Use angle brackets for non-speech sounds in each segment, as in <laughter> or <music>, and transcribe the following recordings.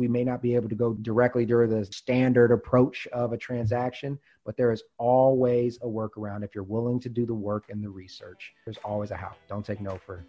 We may not be able to go directly during the standard approach of a transaction, but there is always a workaround. If you're willing to do the work and the research, there's always a how. Don't take no for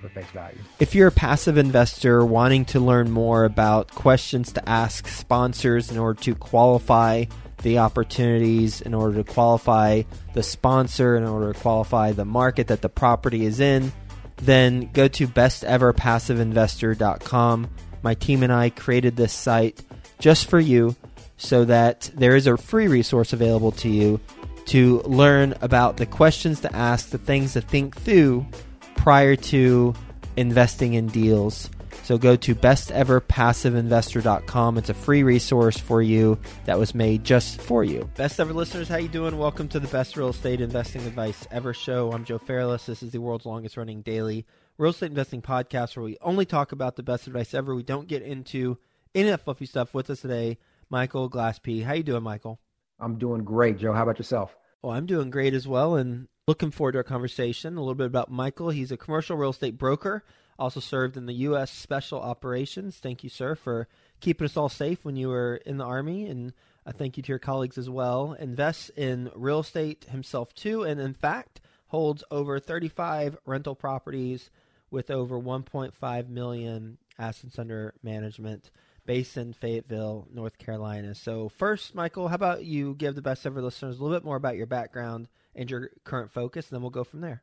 for face value. If you're a passive investor wanting to learn more about questions to ask sponsors in order to qualify the opportunities, in order to qualify the sponsor, in order to qualify the market that the property is in, then go to besteverpassiveinvestor.com. My team and I created this site just for you so that there is a free resource available to you to learn about the questions to ask, the things to think through prior to investing in deals. So go to besteverpassiveinvestor.com. It's a free resource for you that was made just for you. Best ever listeners, how you doing? Welcome to the Best Real Estate Investing Advice Ever show. I'm Joe Fairless. This is the world's longest running daily real estate investing podcast where we only talk about the best advice ever. We don't get into any of that fluffy stuff. With us today, Michael Glaspie. How you doing, Michael? I'm doing great, Joe. How about yourself? Well, I'm doing great as well, and looking forward to our conversation. A little bit about Michael. He's a commercial real estate broker, also served in the U.S. Special Operations. Thank you, sir, for keeping us all safe when you were in the Army. And I thank you to your colleagues as well. Invests in real estate himself, too, and in fact, holds over 35 rental properties with over 1.5 million assets under management based in Fayetteville, North Carolina. So, first, Michael, how about you give the best ever listeners a little bit more about your background and your current focus, and then we'll go from there.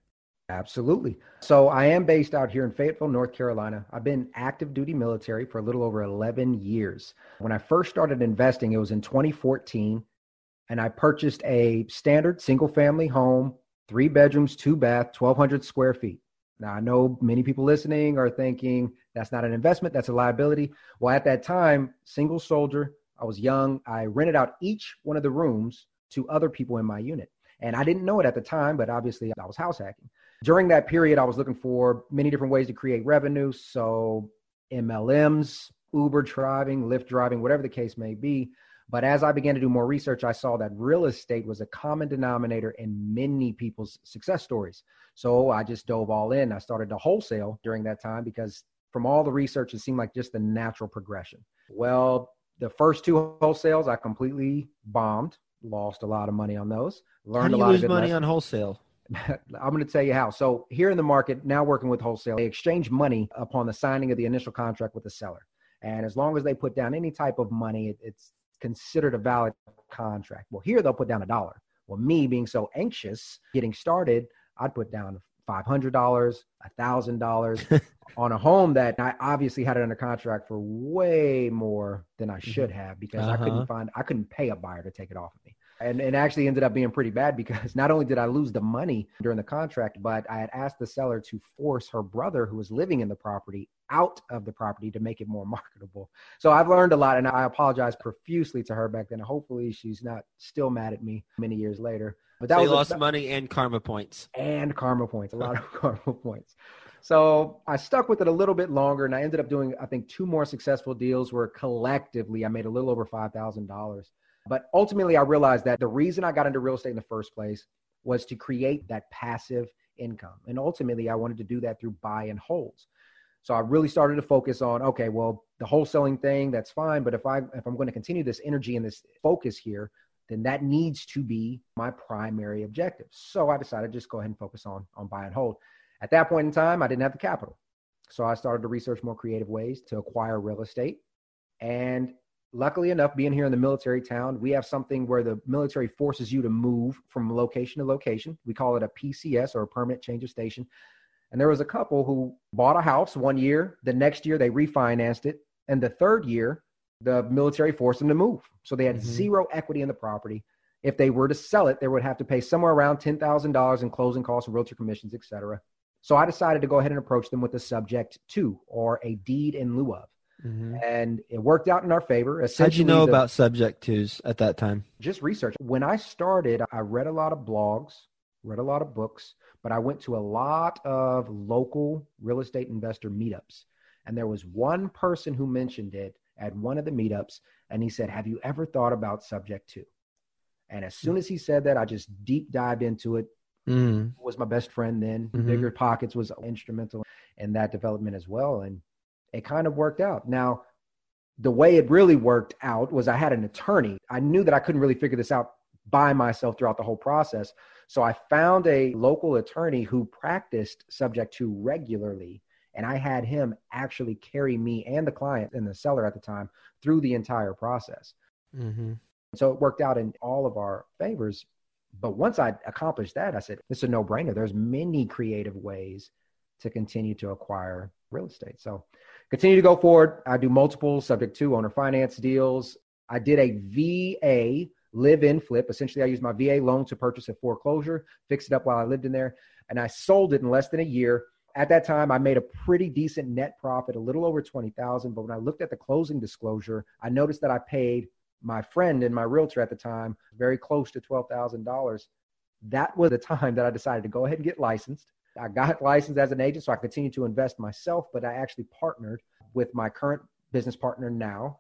Absolutely. So I am based out here in Fayetteville, North Carolina. I've been active duty military for a little over 11 years. When I first started investing, it was in 2014, and I purchased a standard single family home, three bedrooms, two bath, 1,200 square feet. Now, I know many people listening are thinking that's not an investment, that's a liability. Well, at that time, single soldier, I was young. I rented out each one of the rooms to other people in my unit. And I didn't know it at the time, but obviously I was house hacking. During that period, I was looking for many different ways to create revenue. So MLMs, Uber driving, Lyft driving, whatever the case may be. But as I began to do more research, I saw that real estate was a common denominator in many people's success stories. So I just dove all in. I started to wholesale during that time because from all the research, it seemed like just the natural progression. Well, the first two wholesales, I completely bombed lost a lot of money on those. Learned a lot lose of money lessons. on wholesale. <laughs> I'm going to tell you how. So here in the market, now working with wholesale, they exchange money upon the signing of the initial contract with the seller. And as long as they put down any type of money, it, it's considered a valid contract. Well, here they'll put down a dollar. Well, me being so anxious getting started, I'd put down $500, $1,000 <laughs> on a home that I obviously had it under contract for way more than I should mm-hmm. have because uh-huh. I couldn't uh-huh. find, I couldn't pay a buyer to take it off of me. And it actually ended up being pretty bad because <laughs> not only did I lose the money during the contract, but I had asked the seller to force her brother, who was living in the property, out of the property to make it more <laughs> marketable. So I've learned a lot and I apologize profusely to her back then. Hopefully she's not still mad at me many years later. But that so was lost a, money and karma points. And karma points, a lot of <laughs> karma points. So I stuck with it a little bit longer, and I ended up doing, I think, two more successful deals where collectively I made a little over five thousand dollars. But ultimately, I realized that the reason I got into real estate in the first place was to create that passive income, and ultimately, I wanted to do that through buy and holds. So I really started to focus on, okay, well, the wholesaling thing, that's fine, but if I if I'm going to continue this energy and this focus here, then that needs to be my primary objective. So I decided to just go ahead and focus on on buy and hold. At that point in time, I didn't have the capital. So I started to research more creative ways to acquire real estate. And luckily enough, being here in the military town, we have something where the military forces you to move from location to location. We call it a PCS or a permanent change of station. And there was a couple who bought a house one year, the next year they refinanced it, and the third year the military forced them to move. So they had mm-hmm. zero equity in the property. If they were to sell it, they would have to pay somewhere around $10,000 in closing costs and realtor commissions, etc. So I decided to go ahead and approach them with a subject to or a deed in lieu of. Mm-hmm. And it worked out in our favor. How'd you know the, about subject twos at that time? Just research. When I started, I read a lot of blogs, read a lot of books, but I went to a lot of local real estate investor meetups. And there was one person who mentioned it at one of the meetups, and he said, Have you ever thought about subject to? And as soon as he said that, I just deep dived into it. Mm. Was my best friend then. Mm-hmm. Bigger Pockets was instrumental in that development as well. And it kind of worked out. Now, the way it really worked out was I had an attorney. I knew that I couldn't really figure this out by myself throughout the whole process. So I found a local attorney who practiced subject to regularly. And I had him actually carry me and the client and the seller at the time through the entire process. Mm-hmm. So it worked out in all of our favors. But once I accomplished that, I said, it's a no brainer. There's many creative ways to continue to acquire real estate. So continue to go forward. I do multiple subject to owner finance deals. I did a VA live in flip. Essentially, I used my VA loan to purchase a foreclosure, fix it up while I lived in there, and I sold it in less than a year. At that time, I made a pretty decent net profit, a little over 20,000. But when I looked at the closing disclosure, I noticed that I paid my friend and my realtor at the time very close to $12,000. That was the time that I decided to go ahead and get licensed. I got licensed as an agent, so I continued to invest myself, but I actually partnered with my current business partner now.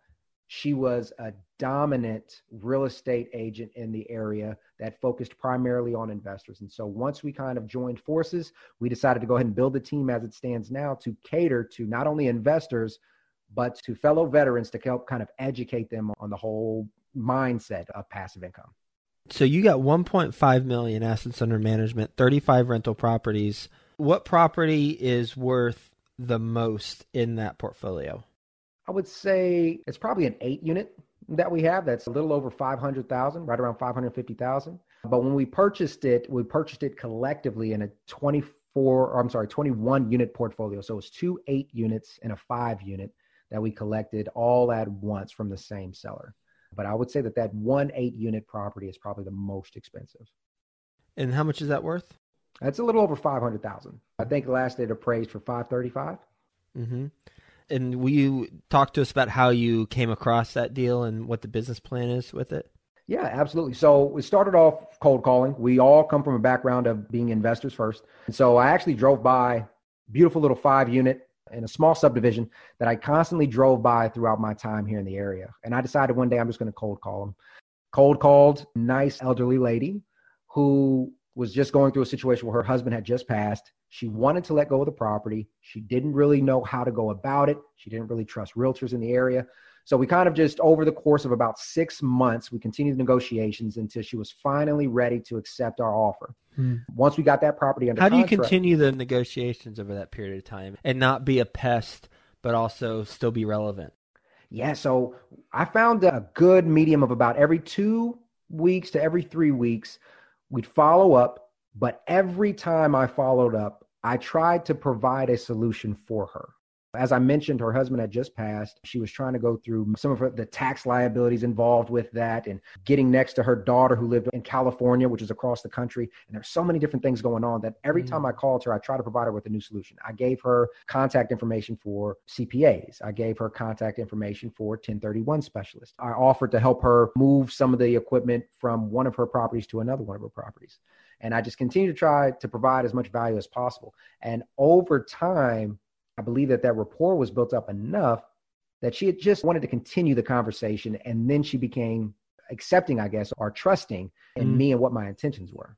She was a dominant real estate agent in the area that focused primarily on investors. And so once we kind of joined forces, we decided to go ahead and build the team as it stands now to cater to not only investors, but to fellow veterans to help kind of educate them on the whole mindset of passive income. So you got 1.5 million assets under management, 35 rental properties. What property is worth the most in that portfolio? I would say it's probably an eight unit that we have. That's a little over 500,000, right around 550,000. But when we purchased it, we purchased it collectively in a 24, or I'm sorry, 21 unit portfolio. So it's two eight units and a five unit that we collected all at once from the same seller. But I would say that that one eight unit property is probably the most expensive. And how much is that worth? That's a little over five hundred thousand. I think last it appraised for five thirty five. Mm-hmm. And will you talk to us about how you came across that deal and what the business plan is with it? Yeah, absolutely. So we started off cold calling. We all come from a background of being investors first. And so I actually drove by beautiful little five unit in a small subdivision that I constantly drove by throughout my time here in the area. And I decided one day I'm just going to cold call them. Cold called nice elderly lady who was just going through a situation where her husband had just passed. She wanted to let go of the property. She didn't really know how to go about it. She didn't really trust realtors in the area. So we kind of just over the course of about six months, we continued negotiations until she was finally ready to accept our offer. Hmm. Once we got that property under How do you continue the negotiations over that period of time and not be a pest, but also still be relevant? Yeah, so I found a good medium of about every two weeks to every three weeks, we'd follow up. But every time I followed up, I tried to provide a solution for her. As I mentioned, her husband had just passed. She was trying to go through some of her, the tax liabilities involved with that and getting next to her daughter who lived in California, which is across the country. And there's so many different things going on that every mm-hmm. time I called her, I tried to provide her with a new solution. I gave her contact information for CPAs. I gave her contact information for 1031 specialists. I offered to help her move some of the equipment from one of her properties to another one of her properties. And I just continue to try to provide as much value as possible. And over time, I believe that that rapport was built up enough that she had just wanted to continue the conversation. And then she became accepting, I guess, or trusting in mm. me and what my intentions were.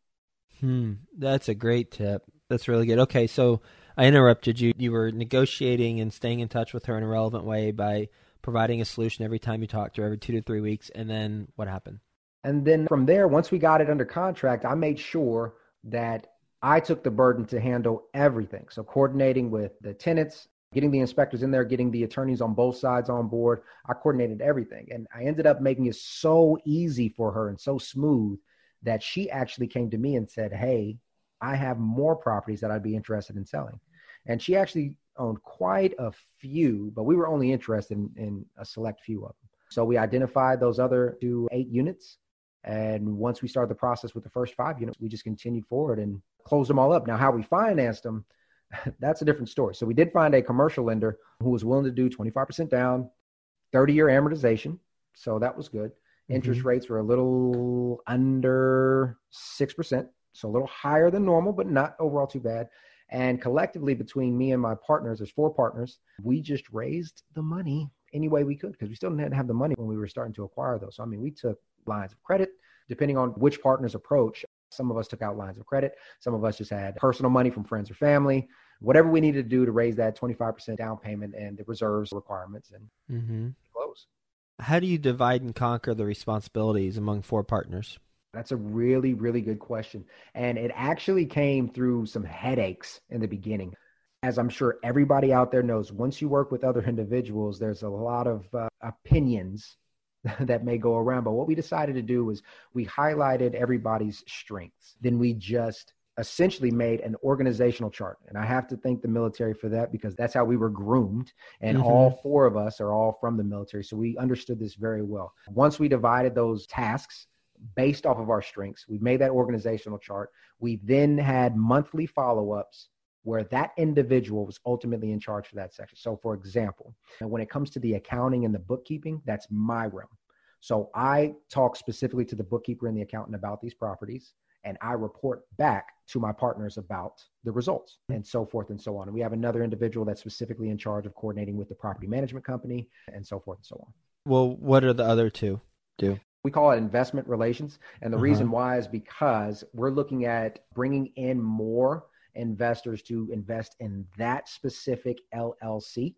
Hmm. That's a great tip. That's really good. Okay. So I interrupted you. You were negotiating and staying in touch with her in a relevant way by providing a solution every time you talked to her every two to three weeks. And then what happened? And then from there, once we got it under contract, I made sure that I took the burden to handle everything. So coordinating with the tenants, getting the inspectors in there, getting the attorneys on both sides on board. I coordinated everything. And I ended up making it so easy for her and so smooth that she actually came to me and said, Hey, I have more properties that I'd be interested in selling. And she actually owned quite a few, but we were only interested in, in a select few of them. So we identified those other two eight units. And once we started the process with the first five units, we just continued forward and closed them all up. Now, how we financed them, <laughs> that's a different story. So we did find a commercial lender who was willing to do 25% down, 30 year amortization. So that was good. Mm-hmm. Interest rates were a little under 6%, so a little higher than normal, but not overall too bad. And collectively, between me and my partners, there's four partners, we just raised the money any way we could because we still didn't have the money when we were starting to acquire those. So, I mean, we took lines of credit, depending on which partner's approach. Some of us took out lines of credit. Some of us just had personal money from friends or family. Whatever we needed to do to raise that 25% down payment and the reserves requirements and mm-hmm. close. How do you divide and conquer the responsibilities among four partners? That's a really, really good question. And it actually came through some headaches in the beginning. As I'm sure everybody out there knows, once you work with other <laughs> individuals, there's a lot of uh, opinions <laughs> that may go around. But what we decided to do was we highlighted everybody's strengths. Then we just essentially made an organizational chart. And I have to thank the military for that because that's how we were groomed. And mm-hmm. all four of us are all from the military. So we understood this very well. Once we divided those tasks based off of our strengths, we made that organizational chart. We then had monthly follow ups where that individual was ultimately in charge for that section. So, for example, when it comes to the accounting and the bookkeeping, that's my realm. So, I talk specifically to the bookkeeper and the accountant about these properties and I report back to my partners about the results and so forth and so on. And we have another individual that's specifically in charge of coordinating with the property management company and so forth and so on. Well, what are the other two do? We call it investment relations. And the uh-huh. reason why is because we're looking at bringing in more investors to invest in that specific LLC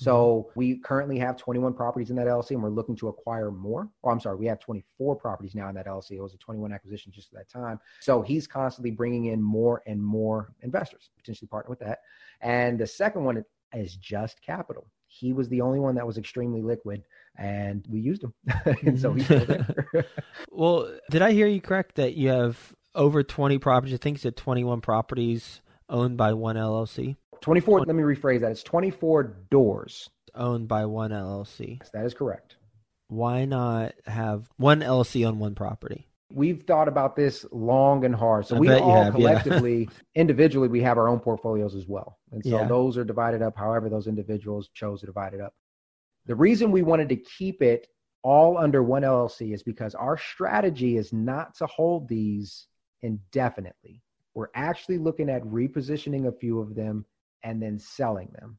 so mm-hmm. we currently have 21 properties in that LLC and we're looking to acquire more. Oh, I'm sorry, we have 24 properties now in that LLC. It was a 21 acquisition just at that time. So he's constantly bringing in more and more investors, potentially partner with that. And the second one is just capital. He was the only one that was extremely liquid and we used him. <laughs> and so he's <laughs> still there. well, did I hear you correct that you have over 20 properties? I think it's at 21 properties owned by one LLC. 24, let me rephrase that. It's 24 doors. Owned by one LLC. Yes, that is correct. Why not have one LLC on one property? We've thought about this long and hard. So I we all have, collectively, yeah. <laughs> individually, we have our own portfolios as well. And so yeah. those are divided up however those individuals chose to divide it up. The reason we wanted to keep it all under one LLC is because our strategy is not to hold these indefinitely. We're actually looking at repositioning a few of them and then selling them.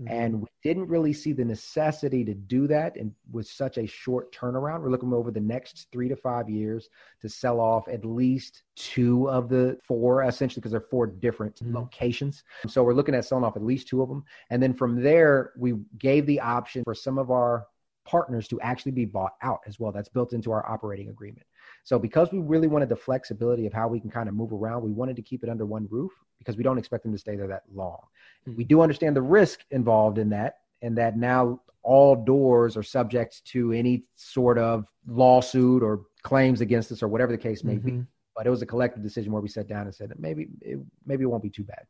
Mm-hmm. And we didn't really see the necessity to do that and with such a short turnaround. We're looking over the next three to five years to sell off at least two of the four, essentially, because they're four different mm-hmm. locations. So we're looking at selling off at least two of them. And then from there, we gave the option for some of our partners to actually be bought out as well. That's built into our operating agreement. So because we really wanted the flexibility of how we can kind of move around, we wanted to keep it under one roof because we don't expect them to stay there that long. Mm-hmm. We do understand the risk involved in that and that now all doors are subject to any sort of lawsuit or claims against us or whatever the case may mm-hmm. be. But it was a collective decision where we sat down and said that maybe it, maybe it won't be too bad.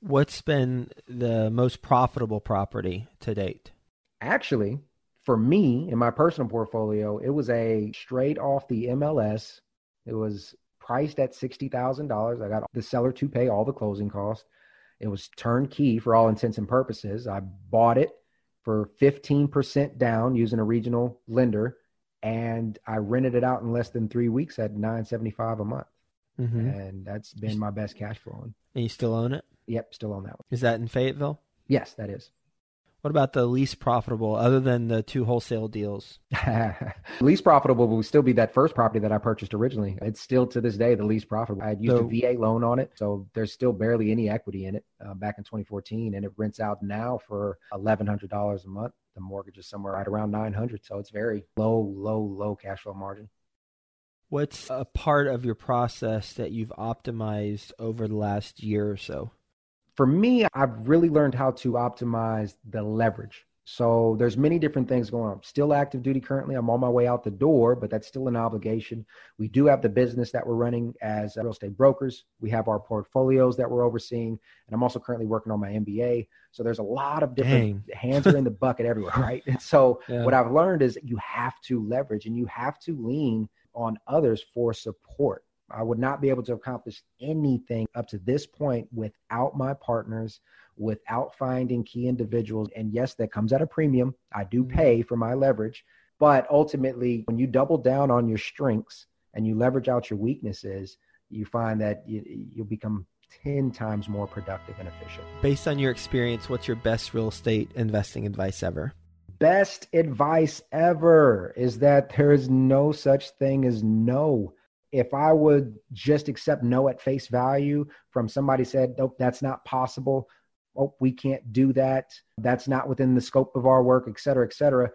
What's been the most profitable property to date? Actually, for me in my personal portfolio, it was a straight off the MLS. It was priced at $60,000. I got the seller to pay all the closing costs. It was turnkey for all intents and purposes. I bought it for 15% down using a regional lender and I rented it out in less than 3 weeks at 975 a month. Mm-hmm. And that's been my best cash flowing. And you still own it? Yep, still own that one. Is that in Fayetteville? Yes, that is. What about the least profitable, other than the two wholesale deals? <laughs> least profitable will still be that first property that I purchased originally. It's still to this day the least profitable. I had used so, a VA loan on it, so there's still barely any equity in it uh, back in 2014, and it rents out now for $1,100 a month. The mortgage is somewhere right around 900, so it's very low, low, low cash flow margin. What's a part of your process that you've optimized over the last year or so? For me, I've really learned how to optimize the leverage. So there's many different things going on. I'm still active duty currently. I'm on my way out the door, but that's still an obligation. We do have the business that we're running as uh, real estate brokers. We have our portfolios that we're overseeing, and I'm also currently working on my MBA. So there's a lot of different Dang. <laughs> hands are in the bucket everywhere, <laughs> right? And so yeah. what I've learned is you have to leverage and you have to lean on others for support. I would not be able to accomplish anything up to this point without my partners, without finding key individuals. And yes, that comes at a premium. I do mm-hmm. pay for my leverage. But ultimately, when you double down on your strengths and you leverage out your weaknesses, you find that you, you'll become 10 times more productive and efficient. Based on your experience, what's your best real estate investing advice ever? Best advice ever is that there is no such thing as no if I would just accept no at face value from somebody said, nope, that's not possible. Oh, we can't do that. That's not within the scope of our work, et cetera, et cetera.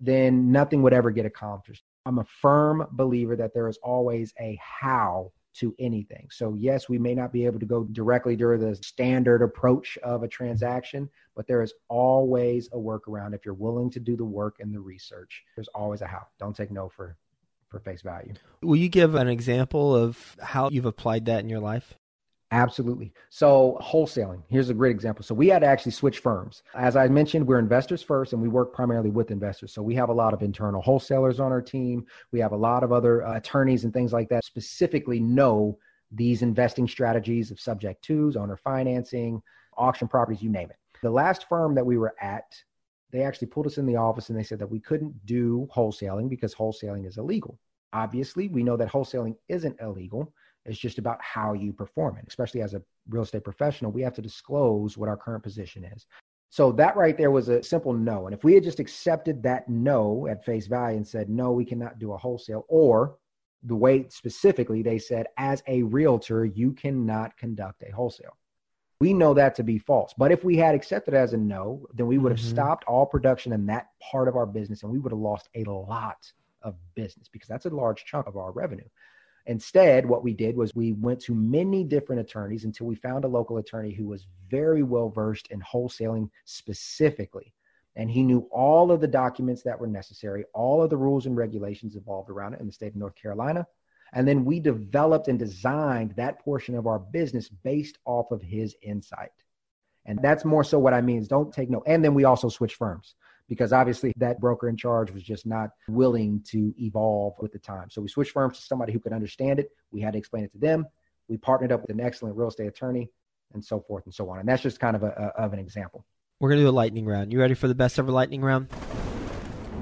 then nothing would ever get accomplished. I'm a firm believer that there is always a how to anything. So, yes, we may not be able to go directly to the standard approach of a transaction, but there is always a workaround. If you're willing to do the work and the research, there's always a how. Don't take no for, for face value. Will you give an example of how you've applied that in your life? Absolutely. So, wholesaling, here's a great example. So, we had to actually switch firms. As I mentioned, we're investors first and we work primarily with investors. So, we have a lot of internal wholesalers on our team. We have a lot of other uh, attorneys and things like that specifically know these investing strategies of subject twos, owner financing, auction properties, you name it. The last firm that we were at, they actually pulled us in the office and they said that we couldn't do wholesaling because wholesaling is illegal. Obviously, we know that wholesaling isn't illegal it's just about how you perform it. Especially as a real estate professional, we have to disclose what our current position is. So that right there was a simple no. And if we had just accepted that no at face value and said, no, we cannot do a wholesale, or the way specifically they said, as a realtor, you cannot conduct a wholesale. We know that to be false. But if we had accepted as a no, then we would have mm-hmm. stopped all production in that part of our business and we would have lost a lot of business because that's a large chunk of our revenue. Instead, what we did was we went to many different attorneys until we found a local attorney who was very well versed in wholesaling specifically. And he knew all of the documents that were necessary, all of the rules and regulations involved around it in the state of North Carolina. And then we developed and designed that portion of our business based off of his insight. And that's more so what I mean is don't take no. And then we also switch firms because obviously that broker in charge was just not willing to evolve with the time. So we switched firms to somebody who could understand it. We had to explain it to them. We partnered up with an excellent real estate attorney and so forth and so on. And that's just kind of a, a of an example. We're going to do a lightning round. You ready for the best ever lightning round?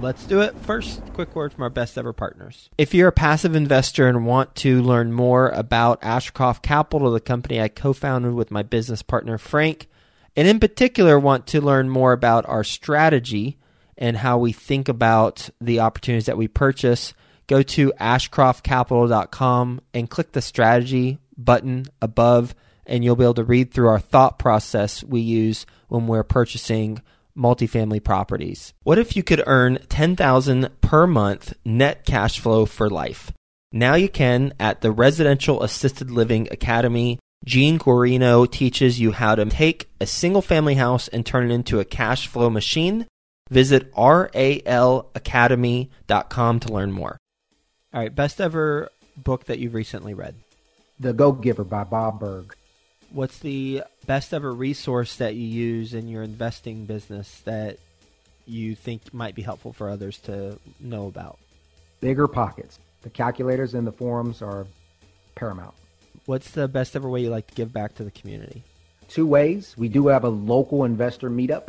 Let's do it. First, quick word from our best ever partners. If you're a passive investor and want to learn more about Ashcroft Capital, the company I co founded with my business partner Frank, and in particular want to learn more about our strategy and how we think about the opportunities that we purchase, go to ashcroftcapital.com and click the strategy button above, and you'll be able to read through our thought process we use when we're purchasing multifamily properties. What if you could earn 10,000 per month net cash flow for life? Now you can at the Residential Assisted Living Academy Gene Guarino teaches you how to take a single family house and turn it into a cash flow machine. Visit ralacademy.com to learn more. All right, best ever book that you've recently read? The Go Giver by Bob Burg. What's the best ever resource that you use in your investing business that you think might be helpful for others to know about? Bigger Pockets. The calculators and the forums are paramount. What's the best ever way you like to give back to the community? Two ways. We do have a local investor meetup.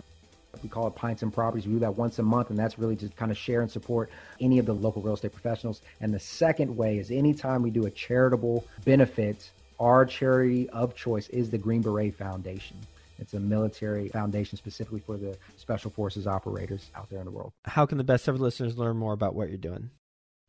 We call it Pints and Properties. We do that once a month, and that's really to kind of share and support any of the local real estate professionals. And the second way is anytime we do a charitable benefit, our charity of choice is the Green Beret Foundation. It's a military foundation specifically for the special forces operators out there in the world. How can the best ever listeners learn more about what you're doing?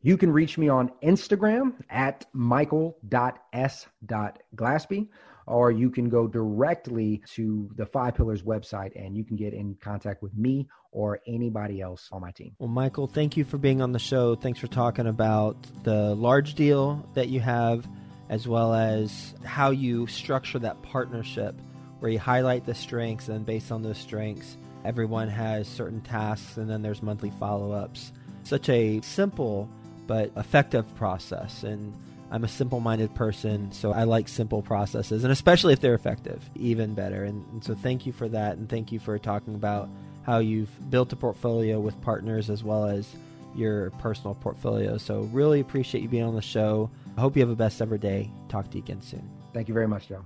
You can reach me on Instagram at michael.s.glaspie, or you can go directly to the Five Pillars website and you can get in contact with me or anybody else on my team. Well, Michael, thank you for being on the show. Thanks for talking about the large deal that you have, as well as how you structure that partnership where you highlight the strengths and based on those strengths, everyone has certain tasks and then there's monthly follow ups. Such a simple but effective process. And I'm a simple minded person, so I like simple processes, and especially if they're effective, even better. And, and, so, thank you for that, and thank you for talking about how you've built a portfolio with partners as well as your personal portfolio. So, really appreciate you being on the show. I hope you have a best ever day. Talk to you again soon. Thank you very much, Joe.